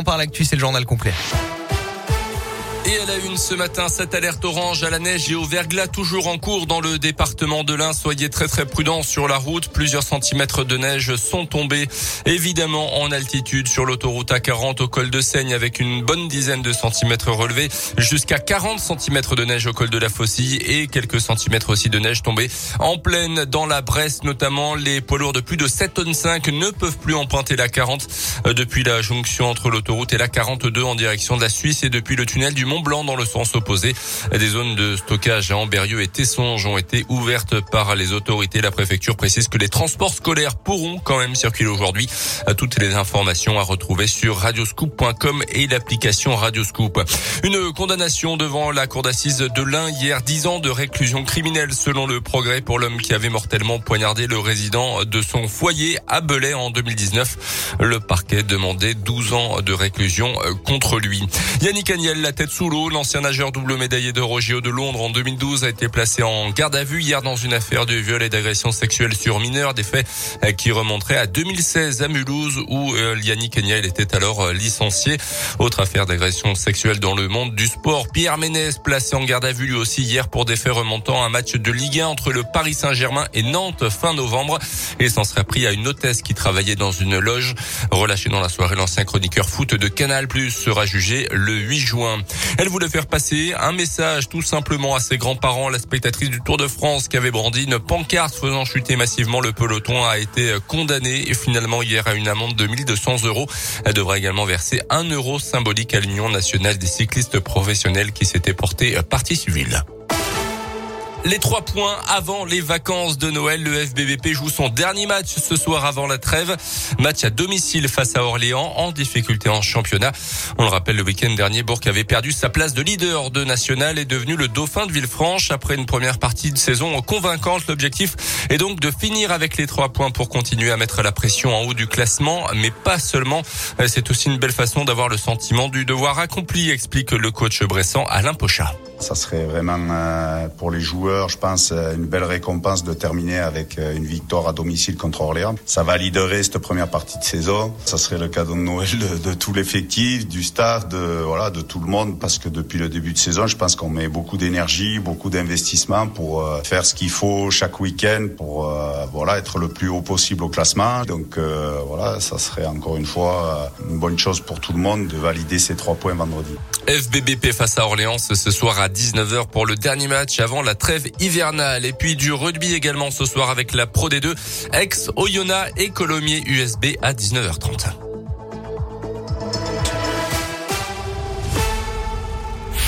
On parle actu, c'est le journal complet. Et à la une ce matin, cette alerte orange à la neige et au verglas toujours en cours dans le département de l'Ain. Soyez très très prudents sur la route. Plusieurs centimètres de neige sont tombés. Évidemment en altitude sur l'autoroute A40 au col de Seigne avec une bonne dizaine de centimètres relevés. Jusqu'à 40 centimètres de neige au col de la Faucille et quelques centimètres aussi de neige tombés en pleine dans la Bresse notamment. Les poids lourds de plus de 7 tonnes 5 ne peuvent plus emprunter la 40 euh, depuis la jonction entre l'autoroute et la 42 en direction de la Suisse et depuis le tunnel du Mont Blanc dans le sens opposé. Des zones de stockage à Amberieu et Tessonge ont été ouvertes par les autorités. La préfecture précise que les transports scolaires pourront quand même circuler aujourd'hui. Toutes les informations à retrouver sur radioscoop.com et l'application Radioscoop. Une condamnation devant la cour d'assises de l'Ain hier, 10 ans de réclusion criminelle selon le progrès pour l'homme qui avait mortellement poignardé le résident de son foyer à Belay en 2019. Le parquet demandait 12 ans de réclusion contre lui. Yannick Agnel, la tête sous L'ancien nageur double médaillé de Roger de Londres en 2012 a été placé en garde à vue hier dans une affaire de viol et d'agression sexuelle sur mineurs, des faits euh, qui remonteraient à 2016 à Mulhouse où euh, Yannick Kenyel était alors euh, licencié. Autre affaire d'agression sexuelle dans le monde du sport. Pierre Ménès placé en garde à vue lui aussi hier pour des faits remontant à un match de Ligue 1 entre le Paris Saint-Germain et Nantes fin novembre et s'en serait pris à une hôtesse qui travaillait dans une loge. Relâché dans la soirée, l'ancien chroniqueur foot de Canal Plus sera jugé le 8 juin. Elle voulait faire passer un message tout simplement à ses grands-parents. La spectatrice du Tour de France qui avait brandi une pancarte faisant chuter massivement le peloton a été condamnée et finalement hier à une amende de 1200 euros. Elle devra également verser un euro symbolique à l'Union nationale des cyclistes professionnels qui s'était portée partie civile. Les trois points avant les vacances de Noël. Le FBVP joue son dernier match ce soir avant la trêve. Match à domicile face à Orléans en difficulté en championnat. On le rappelle, le week-end dernier, Bourg avait perdu sa place de leader de national et devenu le dauphin de Villefranche après une première partie de saison convaincante. L'objectif est donc de finir avec les trois points pour continuer à mettre la pression en haut du classement, mais pas seulement. C'est aussi une belle façon d'avoir le sentiment du devoir accompli, explique le coach Bressan Alain Pochat. Ça serait vraiment euh, pour les joueurs, je pense, euh, une belle récompense de terminer avec euh, une victoire à domicile contre Orléans. Ça validerait cette première partie de saison. Ça serait le cadeau de Noël de, tout l'effectif, du staff, de voilà, de tout le monde, parce que depuis le début de saison, je pense qu'on met beaucoup d'énergie, beaucoup d'investissement pour faire ce qu'il faut chaque week-end pour voilà être le plus haut possible au classement. Donc voilà, ça serait encore une fois une bonne chose pour tout le monde de valider ces trois points vendredi. FBBP face à Orléans ce soir à 19h pour le dernier match avant la trêve hivernale. Et puis du rugby également ce soir avec la Pro D2, ex Oyonnax et Colomiers USB à 19h30.